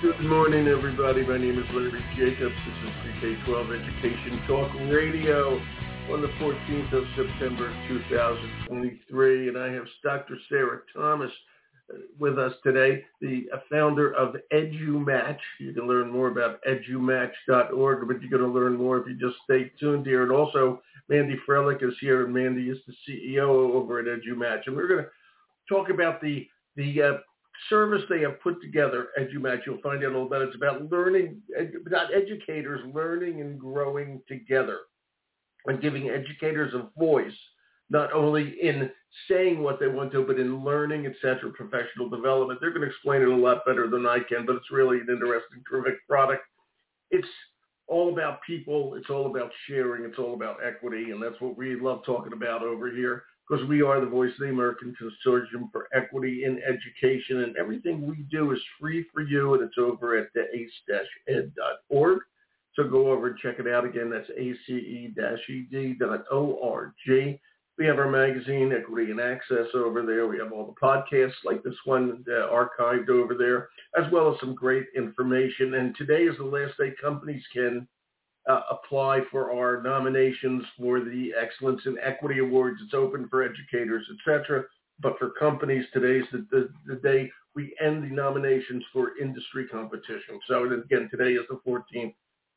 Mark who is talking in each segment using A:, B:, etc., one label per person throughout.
A: Good morning, everybody. My name is Larry Jacobs. This is Pre-K-12 Education Talk Radio on the 14th of September 2023, and I have Dr. Sarah Thomas uh, with us today, the uh, founder of EduMatch. You can learn more about edumatch.org, but you're going to learn more if you just stay tuned here. And also, Mandy Froelich is here, and Mandy is the CEO over at EduMatch, and we're going to talk about the the uh, service they have put together, EduMatch, you'll find out all about it. It's about learning, about educators learning and growing together and giving educators a voice, not only in saying what they want to, but in learning, etc., professional development. They're going to explain it a lot better than I can, but it's really an interesting, terrific product. It's all about people. It's all about sharing. It's all about equity. And that's what we love talking about over here because we are the voice of the American Consortium for Equity in Education, and everything we do is free for you, and it's over at the ace-ed.org. So go over and check it out again. That's ace-ed.org. We have our magazine, Equity and Access, over there. We have all the podcasts like this one uh, archived over there, as well as some great information. And today is the last day companies can uh, apply for our nominations for the Excellence in Equity Awards. It's open for educators, etc. But for companies, today's the, the, the day we end the nominations for industry competition. So again, today is the 14th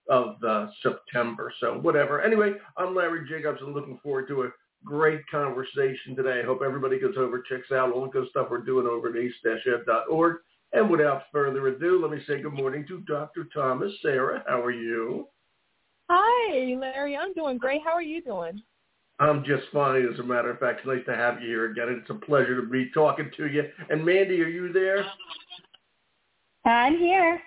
A: of uh, September. So whatever. Anyway, I'm Larry Jacobs. I'm looking forward to a great conversation today. I hope everybody goes over, checks out all the good stuff we're doing over at ace-ed.org. And without further ado, let me say good morning to Dr. Thomas. Sarah, how are you?
B: Hi, Larry. I'm doing great. How are you doing?
A: I'm just fine. As a matter of fact, it's nice to have you here again. It's a pleasure to be talking to you. And Mandy, are you there?
C: I'm here.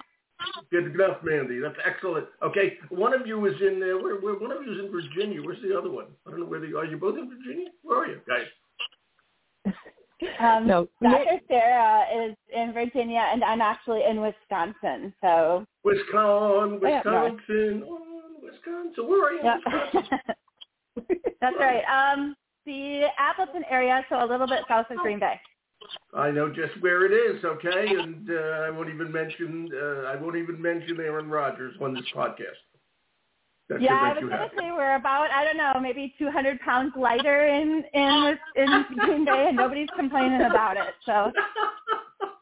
A: Good enough, Mandy. That's excellent. Okay, one of you is in there. Where, where, one of you is in Virginia. Where's the other one? I don't know where they are. You both in Virginia? Where are you guys?
C: Um, no. Dr. Sarah is in Virginia, and I'm actually in Wisconsin. So
A: Wisconsin, Wisconsin. Wisconsin. Where are you? Yep.
C: That's right. Um, the Appleton area, so a little bit south of Green Bay.
A: I know just where it is, okay, and uh, I won't even mention uh, I won't even mention Aaron Rodgers on this podcast.
C: That's yeah, I was going to say we're about I don't know maybe 200 pounds lighter in in in Green Bay, and nobody's complaining about it. So.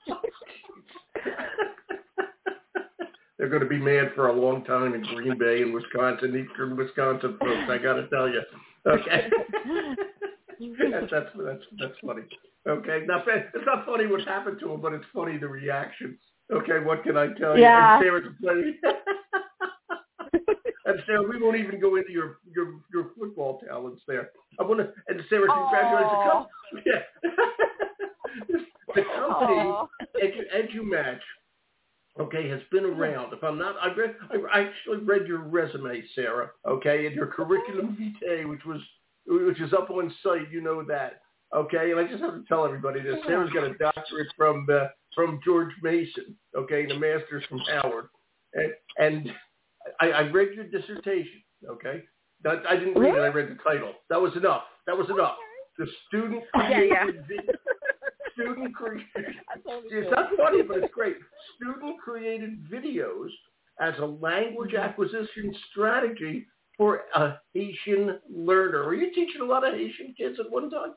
A: they're going to be mad for a long time in Green Bay and Wisconsin, Eastern Wisconsin folks. I got to tell you. Okay. that's, that's that's that's funny. Okay, not it's not funny what happened to him, but it's funny the reaction. Okay, what can I tell you?
C: Yeah.
A: And Sarah's funny. and Sarah, we won't even go into your your your football talents there. I want to and Sarah, congratulations. Yeah. the company Edu, EduMatch okay, has been around. If I'm not, I read, I actually read your resume, Sarah, okay, and your curriculum vitae, which was, which is up on site. You know that, okay. And I just have to tell everybody this: Sarah's got a doctorate from uh, from George Mason, okay, and a master's from Howard, and and I, I read your dissertation, okay. That, I didn't read it. I read the title. That was enough. That was enough. The student created yeah, yeah student created. It's not funny, but it's great. Student created videos as a language acquisition strategy for a Haitian learner. Were you teaching a lot of Haitian kids at one time?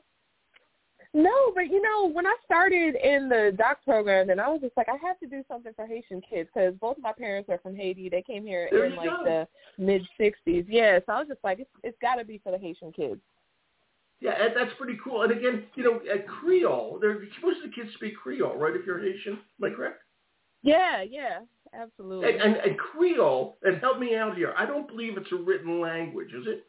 B: No, but you know, when I started in the doc program, then I was just like, I have to do something for Haitian kids because both my parents are from Haiti. They came here
A: there
B: in like
A: go.
B: the mid '60s. Yeah, so I was just like, it's, it's got to be for the Haitian kids.
A: Yeah, that's pretty cool. And again, you know, at Creole, they're supposed to kids speak Creole, right? If you're Haitian, am I correct?
B: Yeah, yeah, absolutely.
A: And, and, and Creole, and help me out here. I don't believe it's a written language, is it?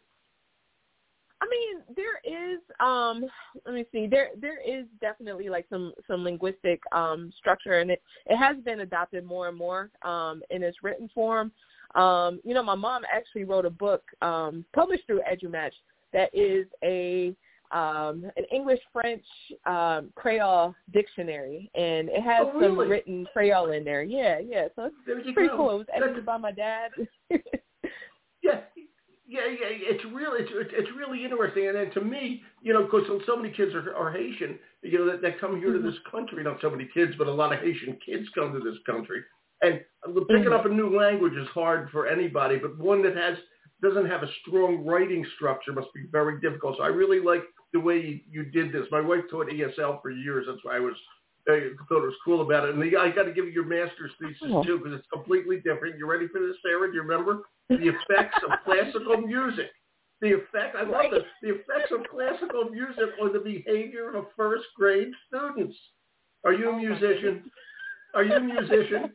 B: I mean, there is. Um, let me see. There, there is definitely like some some linguistic um, structure, and it it has been adopted more and more um, in its written form. Um, you know, my mom actually wrote a book um, published through EduMatch that is a um, an English French um, Creole dictionary, and it has
A: oh,
B: really? some written Creole in there. Yeah, yeah. So it's pretty
A: go.
B: cool. It was edited by my dad.
A: yeah, yeah, yeah. It's really it's it's really interesting, and then to me, you know, because so many kids are, are Haitian, you know, that, that come here mm-hmm. to this country. Not so many kids, but a lot of Haitian kids come to this country. And picking mm-hmm. up a new language is hard for anybody, but one that has doesn't have a strong writing structure must be very difficult. So I really like the way you, did this. My wife taught ESL for years. That's why I was I thought it was cool about it. And the, I got to give you your master's thesis oh. too because it's completely different. You ready for this, Sarah? Do you remember the effects of classical music? The effect I love this. The effects of classical music on the behavior of first grade students. Are you a oh, musician? Are you a musician?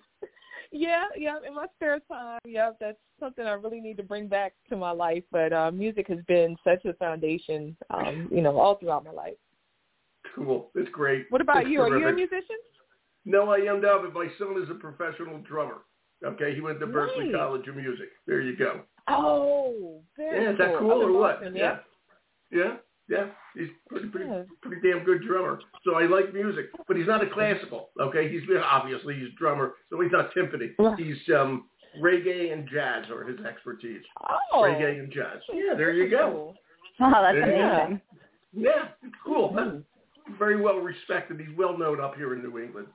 B: Yeah, yeah. In my spare time, yeah, that's something I really need to bring back to my life. But uh, music has been such a foundation, um, you know, all throughout my life.
A: Cool. It's great.
B: What about
A: it's
B: you? Terrific. Are you a musician?
A: No, I am now, but my son is a professional drummer. Okay, he went to Berklee nice. College of Music. There you go.
B: Oh, very
A: yeah, is that cool, or what? yeah. yeah, yeah, Yeah, he's pretty, pretty, pretty damn good drummer. So I like music, but he's not a classical. Okay, he's obviously he's a drummer, so he's not timpani. He's um reggae and jazz are his expertise.
B: Oh,
A: reggae and jazz. Yeah, there you go.
C: Oh, that's amazing.
A: Yeah, cool. Mm-hmm. Very well respected. He's well known up here in New England.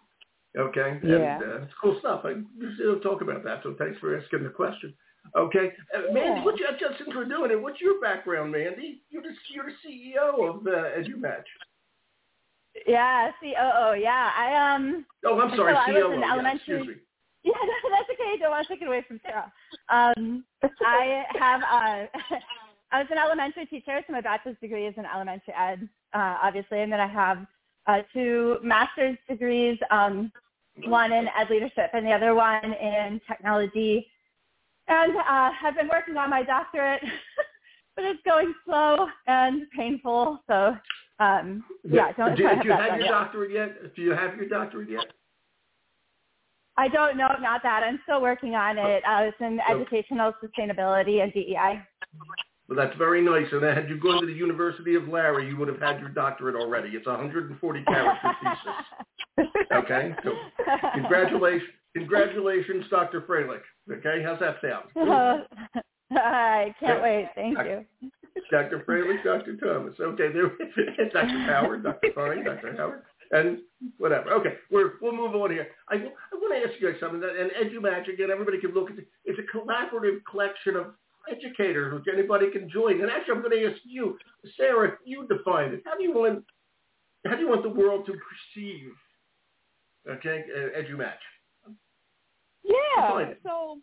A: Okay.
B: Yeah.
A: And, uh, it's cool stuff. I usually talk about that, so thanks for asking the question. Okay, uh, Mandy, what you, just since we're doing it, what's your background, Mandy? You're the you're the CEO of uh, EduMatch.
C: Yeah, COO. Yeah, I um.
A: Oh, I'm sorry,
C: so COO. I was in elementary.
A: excuse me.
C: Yeah, that's okay. Don't want to take it away from Sarah. Um, I have uh, I was an elementary teacher, so my bachelor's degree is in elementary ed, uh, obviously, and then I have uh, two master's degrees, um, one in ed leadership and the other one in technology. And uh, I've been working on my doctorate, but it's going slow and painful. So, um, yeah, don't.
A: Do, do you have your yet. doctorate yet? Do you have your doctorate yet?
C: I don't know, not that. I'm still working on it. Uh, it's in educational sustainability and DEI.
A: Well, that's very nice. And had you gone to the University of Larry, you would have had your doctorate already. It's 140 character thesis. Okay, so congratulations, congratulations, Dr. Freilich. Okay, how's that sound?
C: I can't wait. Thank you.
A: Dr. Freilich, Dr. Thomas. Okay, there. Dr. Howard, Dr. Fine, Dr. Howard, and whatever. Okay, we're we'll move on here. I, I want to ask you guys something. And EduMatch again, everybody can look at it. It's a collaborative collection of educators, which anybody can join. And actually, I'm going to ask you, Sarah, you define it. How do you want how do you want the world to perceive okay EduMatch?
B: Yeah. So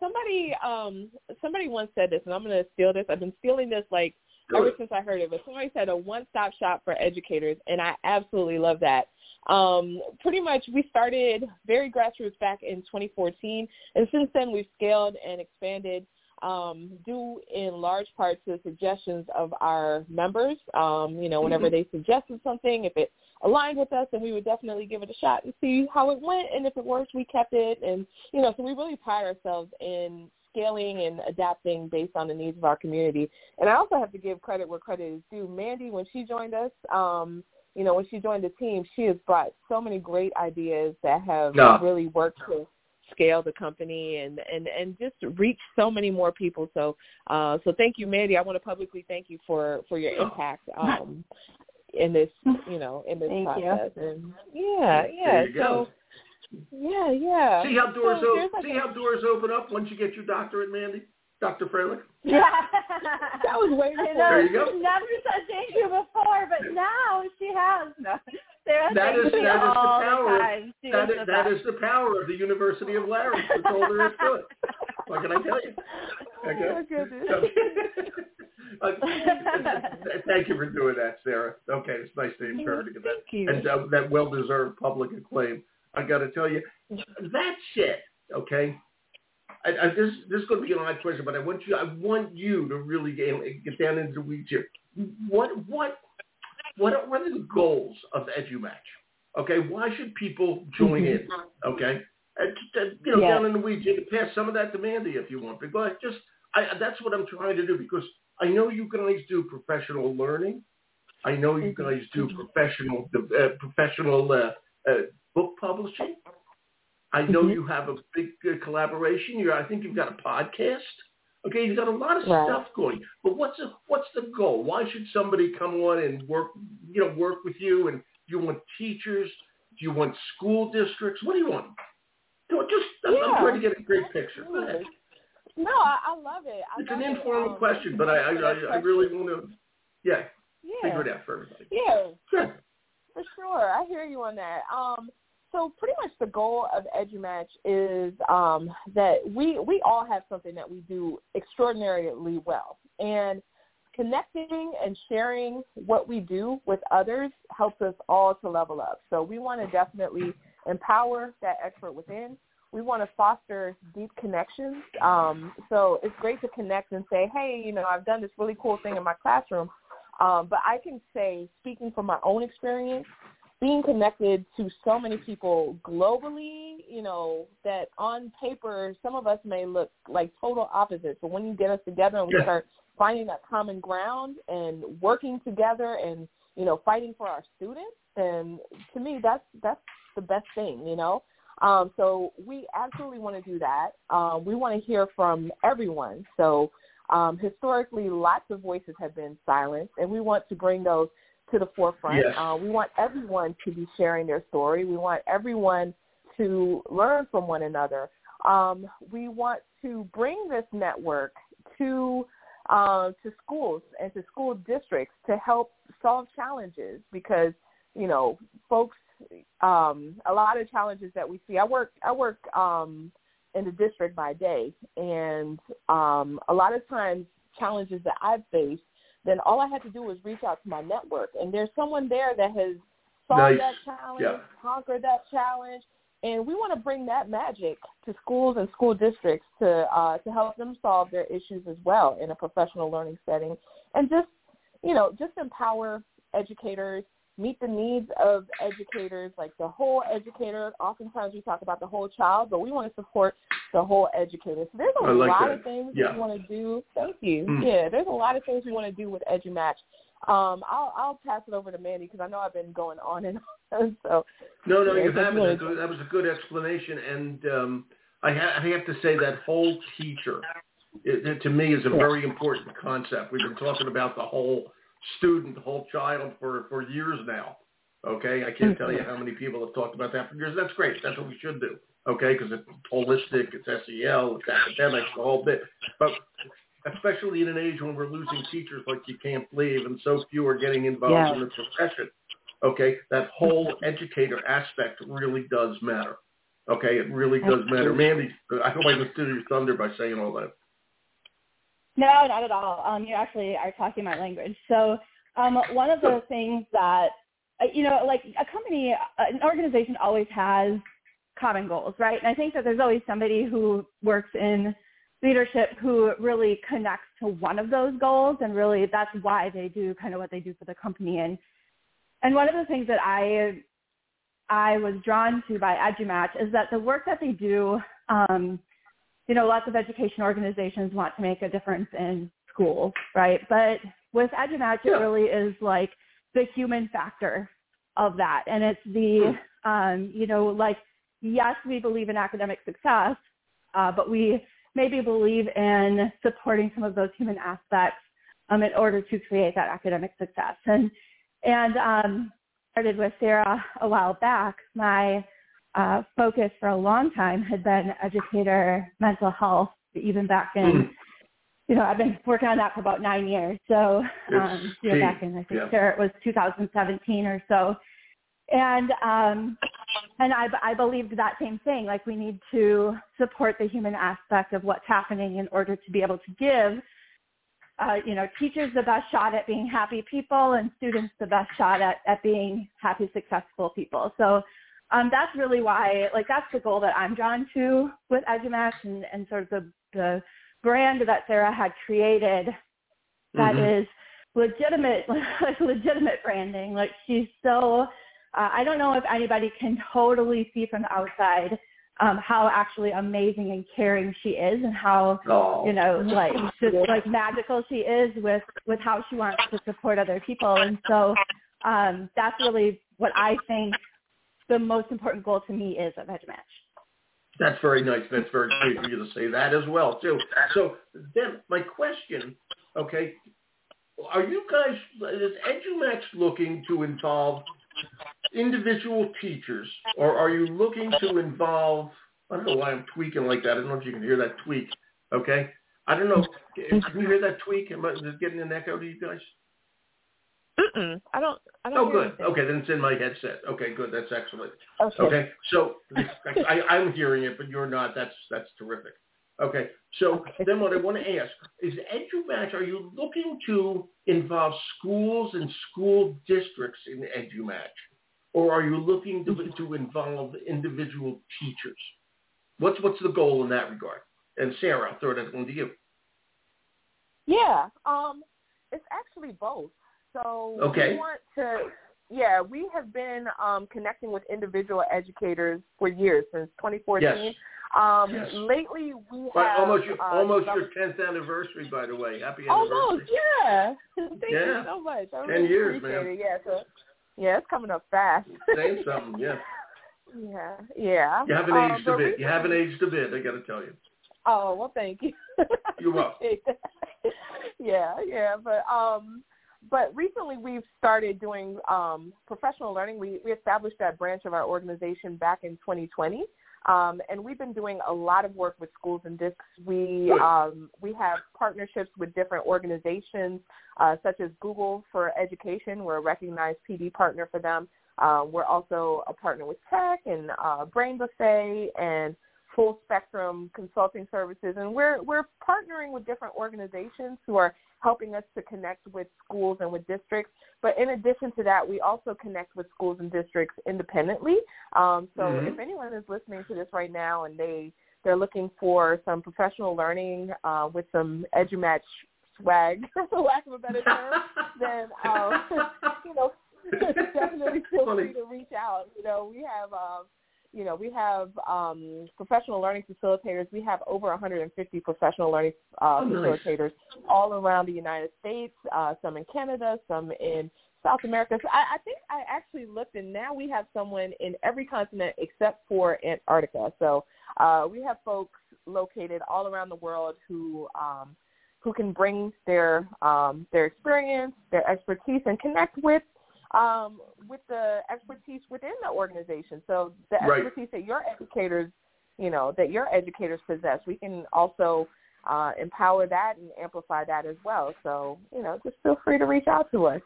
B: somebody um somebody once said this, and I'm going to steal this. I've been stealing this like Good. ever since I heard it. But somebody said a one-stop shop for educators, and I absolutely love that. Um, pretty much, we started very grassroots back in 2014, and since then we've scaled and expanded um, due in large part to the suggestions of our members. Um, you know, whenever mm-hmm. they suggested something, if it aligned with us, then we would definitely give it a shot and see how it went. And if it worked, we kept it. And you know, so we really pride ourselves in scaling and adapting based on the needs of our community. And I also have to give credit where credit is due. Mandy, when she joined us, um, you know, when she joined the team, she has brought so many great ideas that have no. really worked to scale the company and and and just reach so many more people so uh so thank you mandy i want to publicly thank you for for your impact um in this you know in this
C: thank
B: process you. and yeah yeah so go. yeah yeah
A: see how doors so open see how doors open up once you get your doctorate mandy Dr. Freilich?
C: Yeah.
B: that was way
C: before.
A: There you go.
C: Never said thank you before, but now she has. No. Sarah,
A: that is, that is the power.
C: The
A: that, is, that is the power of the University of Larry. That's all there is to it. What can I tell you? Oh, okay. Oh, uh, thank you for doing that, Sarah. Okay, it's nice to encourage to get that and uh, that well-deserved public acclaim. I got to tell you, that's it. Okay, I, I, this this is going to be an odd question, but I want you I want you to really get, get down into the weeds here. What what what are, what are the goals of EduMatch? Okay, why should people join mm-hmm. in? Okay, and, you know, down in the weeds, you can pass some of that to Mandy if you want, but just I, that's what I'm trying to do because I know you guys do professional learning. I know you mm-hmm. guys do professional uh, professional uh, uh, book publishing. I know mm-hmm. you have a big uh, collaboration. You're, I think you've got a podcast. Okay, you've got a lot of right. stuff going. But what's the, what's the goal? Why should somebody come on and work? You know, work with you? And do you want teachers? Do you want school districts? What do you want? No, just I'm,
B: yeah.
A: I'm trying to get a great picture.
B: No, I, I love it. I
A: it's
B: love
A: an informal
B: um,
A: question, but I I, I, I really want to yeah,
B: yeah.
A: figure it out for everybody.
B: Yeah,
A: Good.
B: for sure. I hear you on that. Um, so pretty much the goal of EduMatch is um, that we we all have something that we do extraordinarily well, and connecting and sharing what we do with others helps us all to level up. So we want to definitely empower that expert within. We want to foster deep connections. Um, so it's great to connect and say, hey, you know, I've done this really cool thing in my classroom. Um, but I can say, speaking from my own experience, being connected to so many people globally, you know, that on paper some of us may look like total opposites. But when you get us together and we
A: Yeah.
B: start finding that common ground and working together and, you know, fighting for our students, then to me that's that's the best thing, you know. Um, so we absolutely want to do that. Um, we want to hear from everyone. So um, historically, lots of voices have been silenced, and we want to bring those to the forefront.
A: Yes.
B: Uh, we want everyone to be sharing their story. We want everyone to learn from one another. Um, we want to bring this network to uh, to schools and to school districts to help solve challenges because you know folks um, a lot of challenges that we see. I work I work um, in the district by day, and um, a lot of times challenges that I've faced, then all I had to do was reach out to my network, and there's someone there that has solved
A: Nice.
B: that challenge,
A: Yeah.
B: conquered that challenge, and we want to bring that magic to schools and school districts to uh, to help them solve their issues as well in a professional learning setting, and just you know just empower educators meet the needs of educators, like the whole educator. Oftentimes we talk about the whole child, but we want to support the whole educator. So there's a
A: like
B: lot
A: that.
B: of things
A: Yeah.
B: we want to do. Thank you.
A: Mm.
B: Yeah, there's a lot of things we want to do with EduMatch. Um, I'll I'll pass it over to Mandy because I know I've been going on and on. So
A: No, no,
B: Yeah,
A: you haven't. That that was a good explanation, and um, I, ha- I have to say that whole teacher, it, it, to me, is a very important concept. We've been talking about the whole student, whole child for for years now. Okay, I can't tell you mm-hmm. how many people have talked about that for years. That's great. That's what we should do. Okay, because it's holistic, it's SEL, it's academics, the whole bit. But especially in an age when we're losing teachers like you can't believe, and so few are getting involved
B: Yeah.
A: in the profession. Okay, that whole educator aspect really does matter. Okay, it really does matter. Mandy, I hope I didn't steal your thunder by saying all that.
C: No, not at all. Um, you actually are talking my language. So um, one of the things that, uh, you know, like a company, uh, an organization always has common goals, right? And I think that there's always somebody who works in leadership who really connects to one of those goals and really that's why they do kind of what they do for the company. And, and one of the things that I, I was drawn to by EduMatch is that the work that they do, um, you know, lots of education organizations want to make a difference in schools, right? But with EduMatch,
A: Yeah.
C: it really is like the human factor of that. And it's the, um, you know, like, yes, we believe in academic success, uh, but we maybe believe in supporting some of those human aspects um, in order to create that academic success. And, and um, started with Sarah a while back. My uh, focus for a long time had been educator mental health, even back in,
A: Mm.
C: you know, I've been working on that for about nine years. So, um, you know, back in, I think,
A: Yeah.
C: It was 2017 or so. And, um, and I, I believed that same thing, like we need to support the human aspect of what's happening in order to be able to give uh, you know, teachers the best shot at being happy people and students the best shot at, at being happy, successful people. So um, that's really why, like, that's the goal that I'm drawn to with EduMatch and, and sort of the, the brand that Sarah had created that
A: Mhm.
C: is legitimate, like legitimate branding. Like she's so, uh, I don't know if anybody can totally see from the outside um, how actually amazing and caring she is and how
A: Oh.
C: you know, like just like magical she is with with how she wants to support other people. And so um, that's really what I think the most important goal to me is of EduMatch.
A: That's very nice. That's very sweet for you to say that as well, too. So then my question, okay, are you guys, is EduMatch looking to involve individual teachers or are you looking to involve I don't know why I'm tweaking like that. I don't know if you can hear that tweak. Okay. I don't know. Can you hear that tweak? Am I is it getting an echo to you guys?
B: Mm-mm. I don't. I don't.
A: Oh, good.
B: anything.
A: Okay, then it's in my headset. Okay, good. That's excellent.
B: Okay.
A: Okay, so I, I'm hearing it, but you're not. That's that's terrific. Okay, so
B: Okay.
A: then what I want to ask is EduMatch, are you looking to involve schools and school districts in EduMatch? Or are you looking to, to involve individual teachers? What's what's the goal in that regard? And Sarah, I'll throw that one to you.
B: Yeah. Um, it's actually both. So
A: Okay.
B: we want to. Yeah, we have been um, connecting with individual educators for years since 2014.
A: Yes.
B: Um,
A: Yes.
B: Lately, we
A: But
B: have
A: almost your,
B: uh,
A: almost your 10th anniversary, by the way. Happy anniversary!
B: Almost, yeah. Thank
A: Yeah.
B: you so much. I
A: 10
B: really
A: years, man.
B: it. Yeah, so yeah, it's coming up fast.
A: Saying something, yeah.
B: Yeah, yeah.
A: You haven't
B: Um,
A: aged a bit. You haven't aged a bit, I got to tell you.
B: Oh well, thank you.
A: You're welcome.
B: yeah, yeah, but um, but recently we've started doing um professional learning. We we established that branch of our organization back in 2020. Um, and we've been doing a lot of work with schools and districts. We um, we have partnerships with different organizations, uh, such as Google for Education. We're a recognized PD partner for them. Uh, we're also a partner with Tech and uh, Brain Buffet and Full Spectrum Consulting Services, and we're we're partnering with different organizations who are helping us to connect with schools and with districts. But in addition to that, we also connect with schools and districts independently. Um, so
A: Mhm.
B: if anyone is listening to this right now and they they're looking for some professional learning uh, with some EduMatch swag, for lack of a better term, then um, you know definitely feel free to reach out. You know, we have um, you know, we have um, professional learning facilitators. We have over 150 professional learning uh,
A: Oh, nice.
B: facilitators all around the United States, uh, some in Canada, some in South America. So I, I think I actually looked, and now we have someone in every continent except for Antarctica. So uh, we have folks located all around the world who um, who can bring their um, their experience, their expertise, and connect with um, with the expertise within the organization. So the
A: Right.
B: expertise that your educators, you know, that your educators possess, we can also uh, empower that and amplify that as well. So you know, just feel free to reach out to us.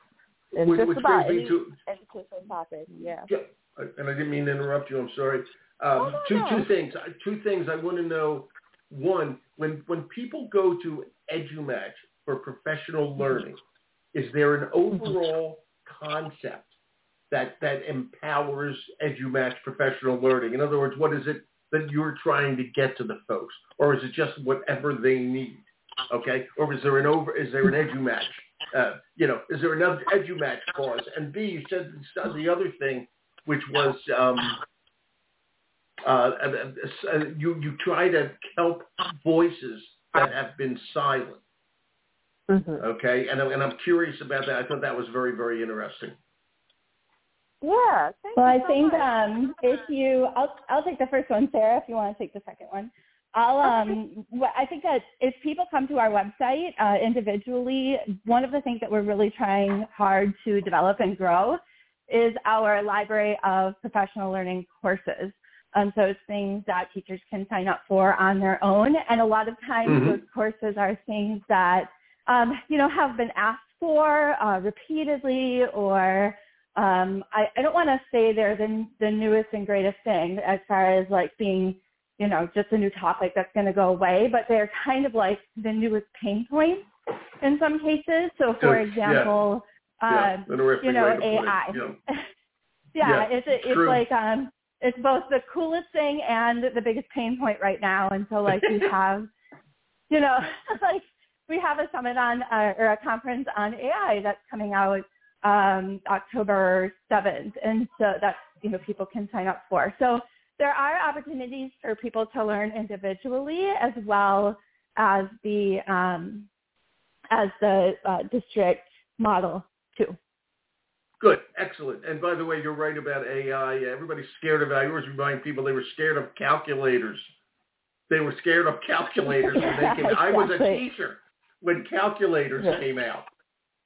B: And
A: Which,
B: just
A: which
B: about any
A: to,
B: educational topic. Yeah.
A: yeah, and I didn't mean to interrupt you. I'm sorry. Um,
B: Oh, no,
A: two
B: no.
A: two things. Two things I want to know. One, when when people go to EduMatch for professional
B: Mm-hmm.
A: learning, is there an overall concept that that empowers EduMatch professional learning? In other words, what is it that you're trying to get to the folks, or is it just whatever they need? Okay, or is there an over? Is there an EduMatch? Uh, you know, is there another EduMatch cause? And B, you said the other thing, which was um, uh, uh, uh, you you try to help voices that have been silent.
B: Mm-hmm.
A: Okay, and I'm- and I'm curious about that. I thought that was very very interesting.
B: Yeah. Thank
C: Well,
B: you
C: I
B: so
C: think
B: much.
C: um, if you, I'll, I'll take the first one, Sarah, if you want to take the second one. I'll, um, I think that if people come to our website uh, individually, one of the things that we're really trying hard to develop and grow is our library of professional learning courses. Um, so it's things that teachers can sign up for on their own, and a lot of times
A: Mhm.
C: those courses are things that um, you know have been asked for uh, repeatedly or um, I, I don't want to say they're the, the newest and greatest thing as far as like being, you know, just a new topic that's going to go away, but they're kind of like the newest pain points in some cases. So for.
A: Yeah.
C: example,
A: yeah,
C: um,
A: interesting
C: you know,
A: way to put it.
C: AI.
A: Yeah.
C: yeah,
A: Yeah,
C: it's it's
A: true.
C: like um it's both the coolest thing and the biggest pain point right now. And so like we have, you know, like we have a summit on uh, or a conference on AI that's coming out um, October 7th. And so that you know, people can sign up for. So there are opportunities for people to learn individually as well as the, um, as the uh, district model too.
A: Good, excellent. And by the way, you're right about AI. Everybody's scared of it. I always remind people they were scared of calculators. They were scared of calculators when they came. I was a teacher when calculators came out.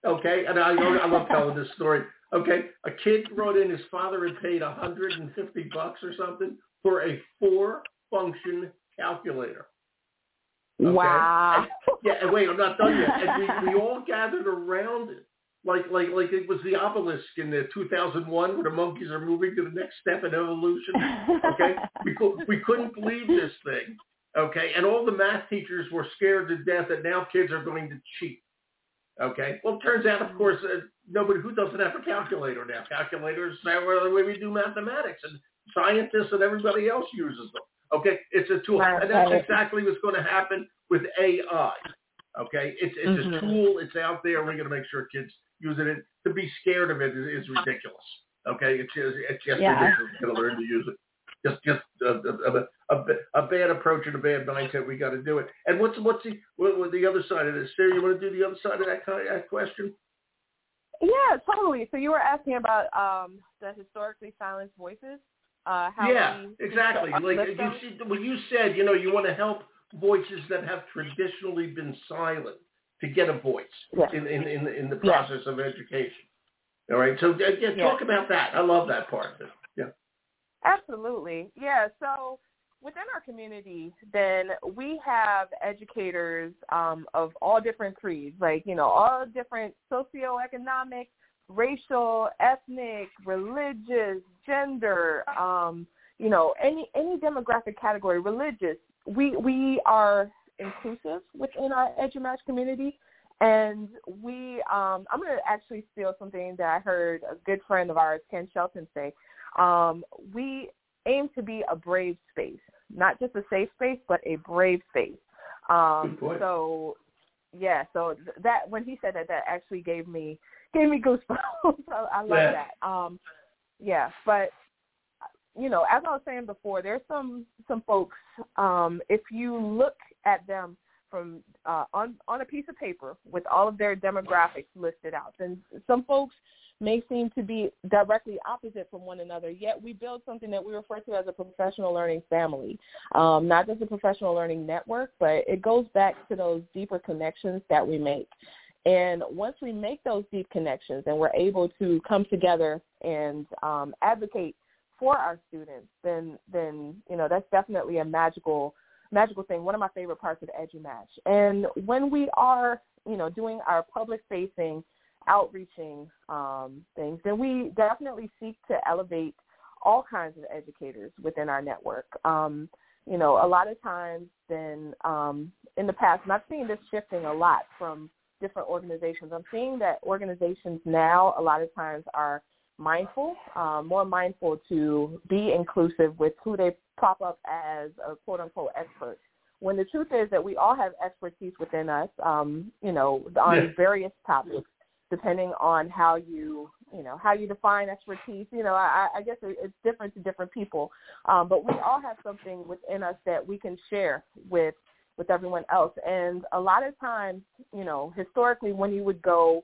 A: Okay, and I, I love telling this story. Okay, a kid wrote in his father had paid 150 bucks or something for a four function calculator. Okay?
B: Wow.
A: And, yeah, and wait, I'm not done yet. And we, we all gathered around it. Like like like it was the obelisk in the 2001 where the monkeys are moving to the next step in evolution. Okay, we could, we couldn't believe this thing. Okay, and all the math teachers were scared to death that now kids are going to cheat. Okay, well, it turns out, of course, uh, nobody who doesn't have a calculator now. Calculators are the way we do mathematics, and scientists and everybody else uses them. Okay, it's a tool, and that's exactly what's going to happen with AI. Okay, it's it's mm-hmm. a tool. It's out there. We're going to make sure kids use it. To be scared of it is, is ridiculous. Okay, it's just it's just yeah. ridiculous. Going to learn to use it. Just just a, a, a, a, bad approach and a bad mindset. We got to do it. And what's what's the what, the other side of this? Sarah, you want to do the other side of that, kind of, that question?
B: Yeah, totally. So you were asking about um, the historically silenced voices. Uh,
A: yeah, exactly. Like you see, when you said, you know, you want to help voices that have traditionally been silent to get a voice yeah. in, in, in, in the process yeah. of education. All right. So yeah, talk yeah. about that. I love that part of it. Yeah.
B: Absolutely. Yeah. So within our community, then we have educators um, of all different creeds, like, you know, all different socioeconomic, racial, ethnic, religious, gender, um, you know, any any demographic category, religious. We we are inclusive within our EduMatch community. And we, um, I'm going to actually steal something that I heard a good friend of ours, Ken Shelton, say. Um, we aim to be a brave space, not just a safe space, but a brave space. Um, so, yeah, so that when he said that, that actually gave me gave me goosebumps. I, I love yeah. that. Um, yeah, but you know, as I was saying before, there's some some folks. Um, if you look at them from uh, on on a piece of paper with all of their demographics listed out, then some folks may seem to be directly opposite from one another. Yet we build something that we refer to as a professional learning family, um, not just a professional learning network, but it goes back to those deeper connections that we make. And once we make those deep connections and we're able to come together and um, advocate for our students, then then you know that's definitely a magical magical thing. One of my favorite parts of EduMatch. And when we are you know doing our public facing outreaching um, things, And we definitely seek to elevate all kinds of educators within our network. Um, you know, a lot of times then um, in the past, and I've seen this shifting a lot from different organizations. I'm seeing that organizations now a lot of times are mindful, um, more mindful to be inclusive with who they prop up as a quote unquote expert. When the truth is that we all have expertise within us, um, you know, on various topics, depending on how you, you know, how you define expertise. You know, I, I guess it's different to different people, um, but we all have something within us that we can share with with everyone else. And a lot of times, you know, historically, when you would go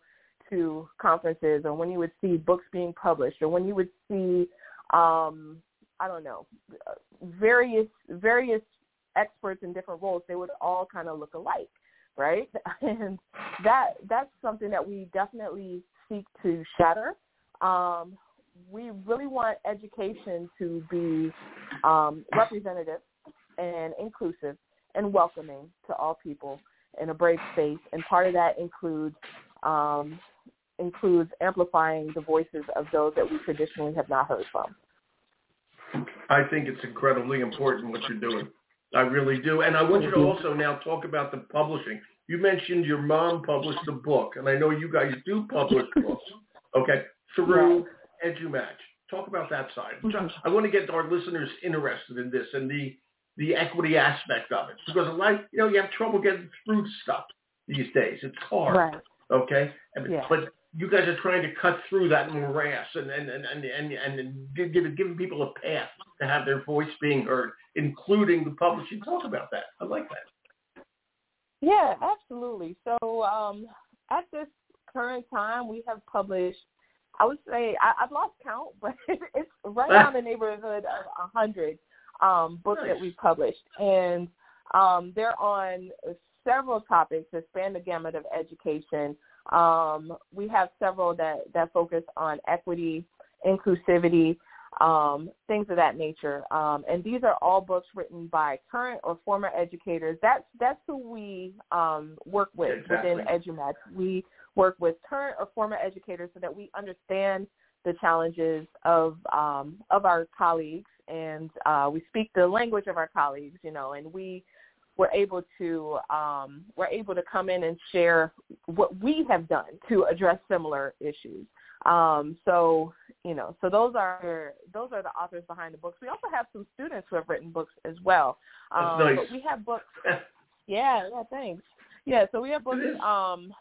B: to conferences or when you would see books being published or when you would see um I don't know various various experts in different roles they would all kind of look alike right and that that's something that we definitely seek to shatter um we really want education to be um representative and inclusive and welcoming to all people in a brave space and part of that includes um, includes amplifying the voices of those that we traditionally have not heard from.
A: I think it's incredibly important what you're doing. I really do. And I want you to also now talk about the publishing. You mentioned your mom published a book, and I know you guys do publish books, okay, through yeah. EduMatch. Talk about that side. Mm-hmm. I want to get our listeners interested in this and the the equity aspect of it because a lot, you know, you have trouble getting through stuff these days. It's hard.
B: Right.
A: Okay. Yeah. But you guys are trying to cut through that morass and and and and and, and give, giving people a path to have their voice being heard, including the publishing. Talk about that. I like that.
B: Yeah, absolutely. So um, at this current time, we have published. I would say I, I've lost count, but it's right around the neighborhood of a hundred um, books nice. that we've published, and um, they're on several topics that span the gamut of education um, we have several that, that focus on equity, inclusivity, um, things of that nature. Um, and these are all books written by current or former educators. That's that's who we um, work with
A: exactly.
B: within EduMatch. We work with current or former educators so that we understand the challenges of um, of our colleagues and uh, we speak the language of our colleagues, you know, and we were able to um, we're able to come in and share what we have done to address similar issues. Um, so you know, so those are those are the authors behind the books. We also have some students who have written books as well.
A: Um, nice.
B: But we have books. yeah, yeah, thanks. Yeah, so we have books um,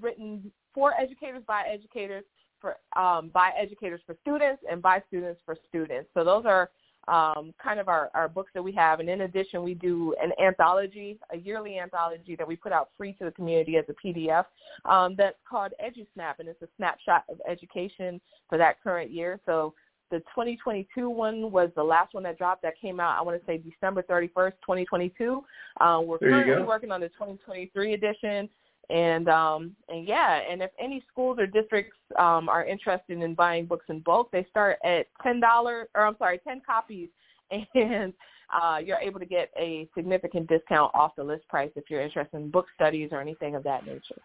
B: written for educators by educators for um, by educators for students and by students for students. So those are um, kind of our, our books that we have. And in addition, we do an anthology, a yearly anthology that we put out free to the community as a PDF um, that's called EduSnap, and it's a snapshot of education for that current year. So the 2022 one was the last one that dropped that came out, I want to say December 31st, 2022. Uh, we're
A: there
B: currently working on the 2023 edition. And um, and yeah, and if any schools or districts um, are interested in buying books in bulk, they start at ten dollars, or I'm sorry, ten copies, and uh, you're able to get a significant discount off the list price if you're interested in book studies or anything of that nature.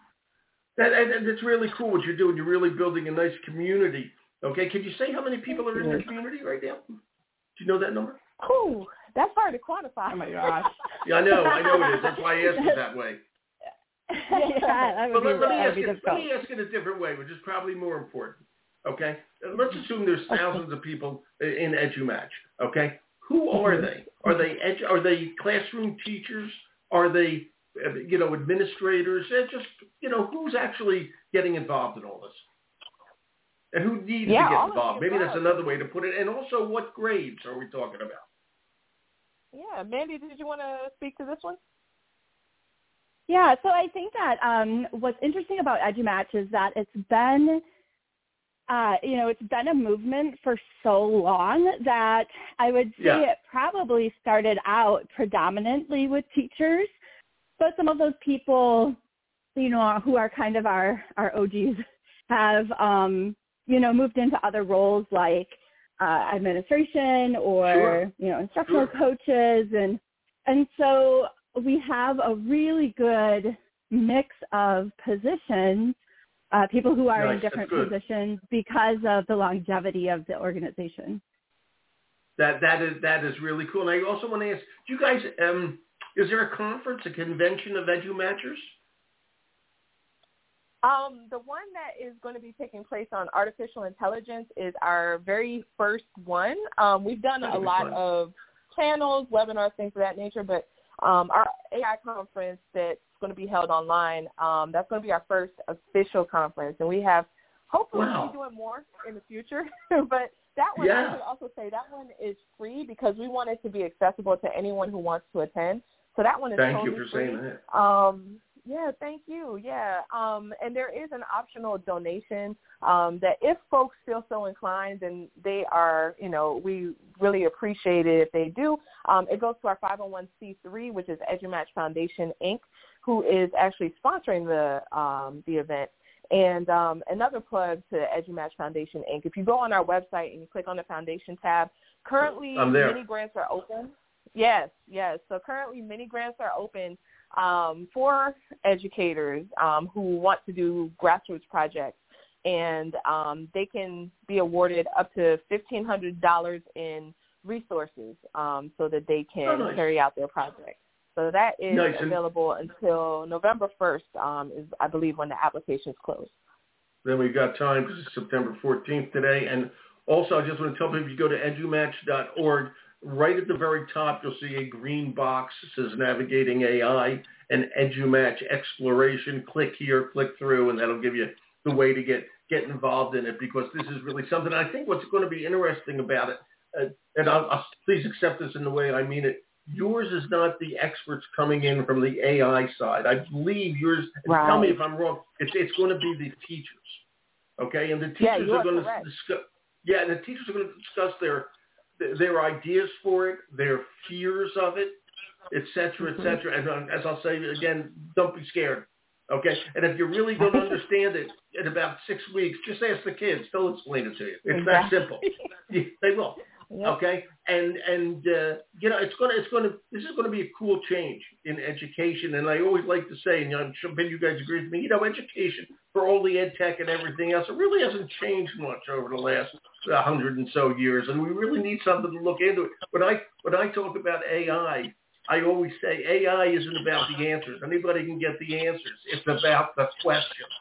A: That, and it's really cool what you're doing. You're really building a nice community. Okay, can you say how many people are in the community right now? Do you know that number?
B: Ooh, that's hard to quantify.
C: Oh my gosh.
A: yeah, I know, I know it is. That's why I asked it that way.
C: yeah,
A: but let, let, me ask
C: it,
A: let me ask it a different way, which is probably more important. Okay, let's assume there's thousands of people in EduMatch. Okay, who are
C: Mm-hmm.
A: they? Are they edu- are they classroom teachers? Are they uh, you know administrators? They're just you know who's actually getting involved in all this, and who needs
B: Yeah,
A: to get
B: all of
A: involved? Maybe that's another way to put it. And also, what grades are we talking about?
B: Yeah, Mandy, did you want to speak to this one?
C: Yeah, so I think that um, what's interesting about EduMatch is that it's been, uh, you know, it's been a movement for so long that I would say
A: Yeah.
C: it probably started out predominantly with teachers, but some of those people, you know, who are kind of our our OGs, have, um, you know, moved into other roles like uh, administration or
A: Sure.
C: you know instructional
A: Sure.
C: coaches and and so we have a really good mix of positions, uh, people who are
A: Nice,
C: in different positions because of the longevity of the organization.
A: That that is that is really cool. And I also want to ask, do you guys um is there a conference, a convention of EduMatchers?
B: Um, the one that is going to be taking place on artificial intelligence is our very first one. Um, we've done
A: That'll
B: a lot
A: fun.
B: of panels, webinars, things of that nature, but um, our AI conference that's going to be held online, um, that's going to be our first official conference, and we have hopefully
A: Wow.
B: we'll be doing more in the future. but that one,
A: Yeah.
B: I should also say that one is free because we want it to be accessible to anyone who wants to attend. So that one is
A: Thank you
B: totally
A: for
B: free.
A: saying that.
B: Um, yeah, thank you. Yeah. Um, and there is an optional donation um, that if folks feel so inclined and they are, you know, we really appreciate it if they do. Um, it goes to our 501c3, which is EduMatch Foundation, Inc., who is actually sponsoring the um, the event. And um, another plug to EduMatch Foundation, Inc. If you go on our website and you click on the foundation tab, currently many grants are open. Yes, yes. So currently many grants are open um, for educators um, who want to do grassroots projects, and um, they can be awarded up to fifteen hundred dollars in resources um, so that they can
A: Oh, nice.
B: carry out their project. So that is
A: Nice,
B: available until November first. Um, is I believe when the applications close.
A: Then we've got time because it's September 14th today. And also, I just want to tell people if you go to edumatch.org, right at the very top, you'll see a green box that says Navigating AI and EduMatch Exploration. Click here, click through, and that'll give you the way to get, get involved in it because this is really something. I think what's going to be interesting about it, uh, and I'll, I'll, please accept this in the way I mean it, yours is not the experts coming in from the AI side. I believe yours, and tell me if I'm wrong, it's, it's going to be the teachers. Okay, and the teachers
B: Yeah,
A: are
B: are
A: going to discuss. Yeah, and the teachers are going to discuss their their ideas for it, their fears of it, et cetera, et
B: Mhm.
A: cetera. And uh, as I'll say again, don't be scared. Okay, and if you really don't understand it in about six weeks, just ask the kids; they'll explain it to you. It's that simple. they will. Yep. Okay, and and uh, you know it's gonna it's gonna this is gonna be a cool change in education, and I always like to say, and I'm sure you guys agree with me. You know, education for all the ed tech and everything else, it really hasn't changed much over the last hundred and so years, and we really need something to look into it. When I when I talk about AI, I always say AI isn't about the answers. Anybody can get the answers. It's about the questions.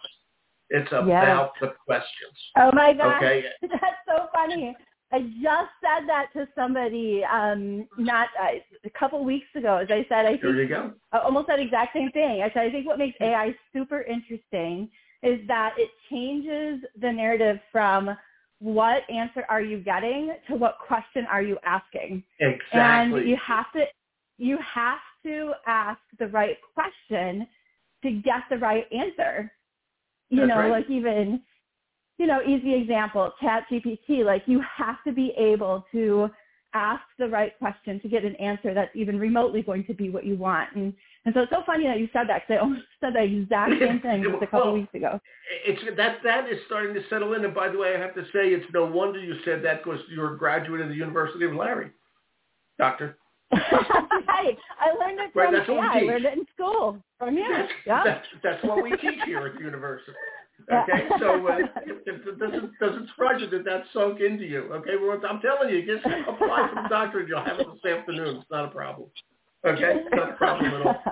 A: It's about yes. the questions.
C: Oh my God. Okay. That's so funny. I just said that to somebody um, not uh, a couple weeks ago. As I said, I think
A: there you go.
C: almost that exact same thing. I said I think what makes AI super interesting is that it changes the narrative from what answer are you getting to what question are you asking.
A: Exactly.
C: And you have to you have to ask the right question to get the right answer. You
A: That's
C: know,
A: right.
C: like even you know, easy example, ChatGPT, like you have to be able to ask the right question to get an answer that's even remotely going to be what you want. And, and so it's so funny that you said that because I almost said the exact same thing just a couple
A: well,
C: weeks ago.
A: It's that that is starting to settle in. And by the way, I have to say it's no wonder you said that because you're a graduate of the University of Larry, doctor.
C: right. I learned it
A: from
C: right,
A: that's what
C: yeah,
A: we.
C: I learned it in school. From you.
A: That's,
C: yeah.
A: that's, that's what we teach here at the university. Okay, so uh, it, it doesn't doesn't surprise you that that sunk into you. Okay, well, I'm telling you, just apply for the doctorate. You'll have it this afternoon. It's not a problem. Okay, not a problem at all.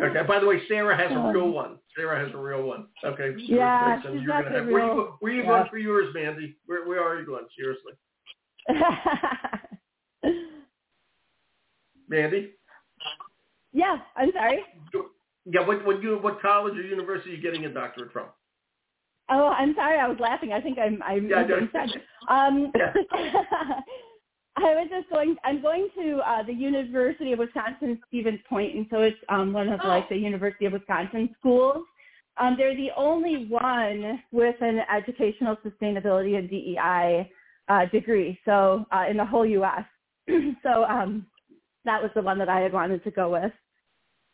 A: Okay. By the way, Sarah has a real one. Sarah has a real one. Okay.
C: Yeah, she's
A: you're
C: got
A: gonna have,
C: real,
A: where you, where you
C: yeah.
A: going for yours, Mandy? Where where are you going? Seriously, Mandy.
C: Yeah, I'm sorry.
A: Yeah, what what you what college or university are you getting a doctorate from?
C: Oh, I'm sorry. I was laughing. I think I'm I'm
A: yeah,
C: no. Um,
A: yeah.
C: I was just going. I'm going to uh, the University of Wisconsin Stevens Point, and so it's um, one of
A: oh.
C: like the University of Wisconsin schools. Um, they're the only one with an educational sustainability and DEI uh, degree, so uh, in the whole U.S. so um, that was the one that I had wanted to go with.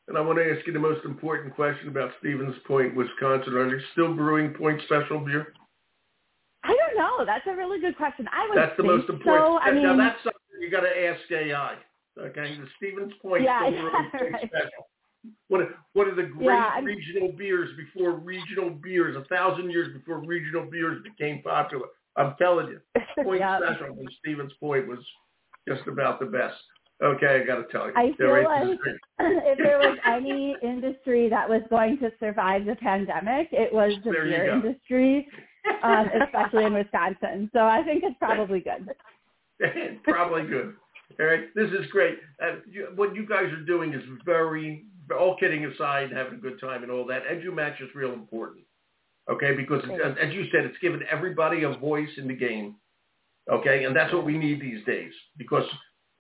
A: And I want to ask you the most important question about Stevens Point, Wisconsin. Are they still brewing Point Special beer?
C: I don't know. That's a really good question. I would
A: That's the most important.
C: so. I mean,
A: now that's something you got to ask AI. Okay, the Stevens Point
C: Yeah,
A: still brewing
C: yeah, right.
A: Special. What are, what are the great
C: Yeah,
A: regional beers before regional beers, a thousand years before regional beers became popular? I'm telling you, Point
C: Yeah.
A: Special from Stevens Point was just about the best. Okay, I got to tell you.
C: I feel like if there was any industry that was going to survive the pandemic, it was the
A: There
C: beer industry, um, especially in Wisconsin. So I think it's probably good.
A: Probably good. All right, this is great. Uh, you, what you guys are doing is very, all kidding aside, having a good time and all that. EduMatch is real important. Okay, because it's, as- as you said, it's given everybody a voice in the game. Okay, and that's what we need these days. Because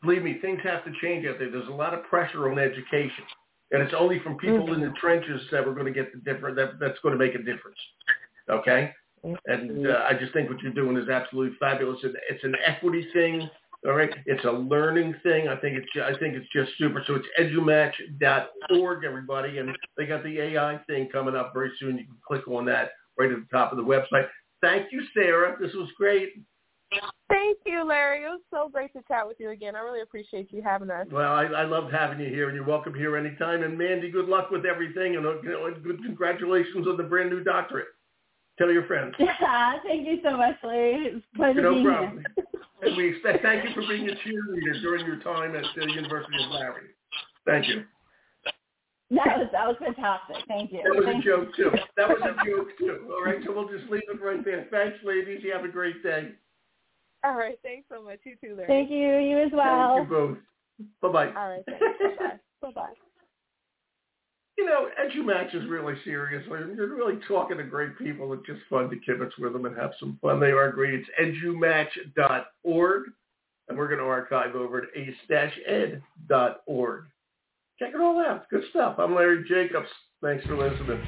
A: believe me, things have to change out there. There's a lot of pressure on education, and it's only from people in the trenches that we're going to get the different. That, that's going to make a difference. Okay, and uh, I just think what you're doing is absolutely fabulous. It's an equity thing. All right, it's a learning thing. I think it's I think it's just super. So it's edumatch.org, everybody, and they got the AI thing coming up very soon. You can click on that right at the top of the website. Thank you, Sarah. This was great.
B: Thank you, Larry. It was so great to chat with you again. I really appreciate you having us.
A: Well, I, I loved having you here, and you're welcome here anytime. And Mandy, good luck with everything, and uh, you know, and good congratulations on the brand new doctorate. Tell your friends.
C: Yeah, thank you so much, Larry. It was a pleasure
A: No
C: being
A: problem.
C: here.
A: And we expect thank you for being a cheerleader during your time at the University of Larry. Thank you.
C: That was that was fantastic. Thank you.
A: That was
C: Thank
A: a
C: you.
A: joke too. That was a joke too. All right, so we'll just leave it right there. Thanks, ladies. You have a great day.
B: All right. Thanks so much. You too, Larry.
C: Thank you. You as well.
A: Thank you both. Bye bye.
B: All right. Thanks. Bye-bye. Bye-bye.
A: You know, EduMatch is really serious. You're really talking to great people. It's just fun to kibitz with them and have some fun. They are great. It's edumatch.org, and we're going to archive over at ace-ed.org. Check it all out. Good stuff. I'm Larry Jacobs. Thanks for listening.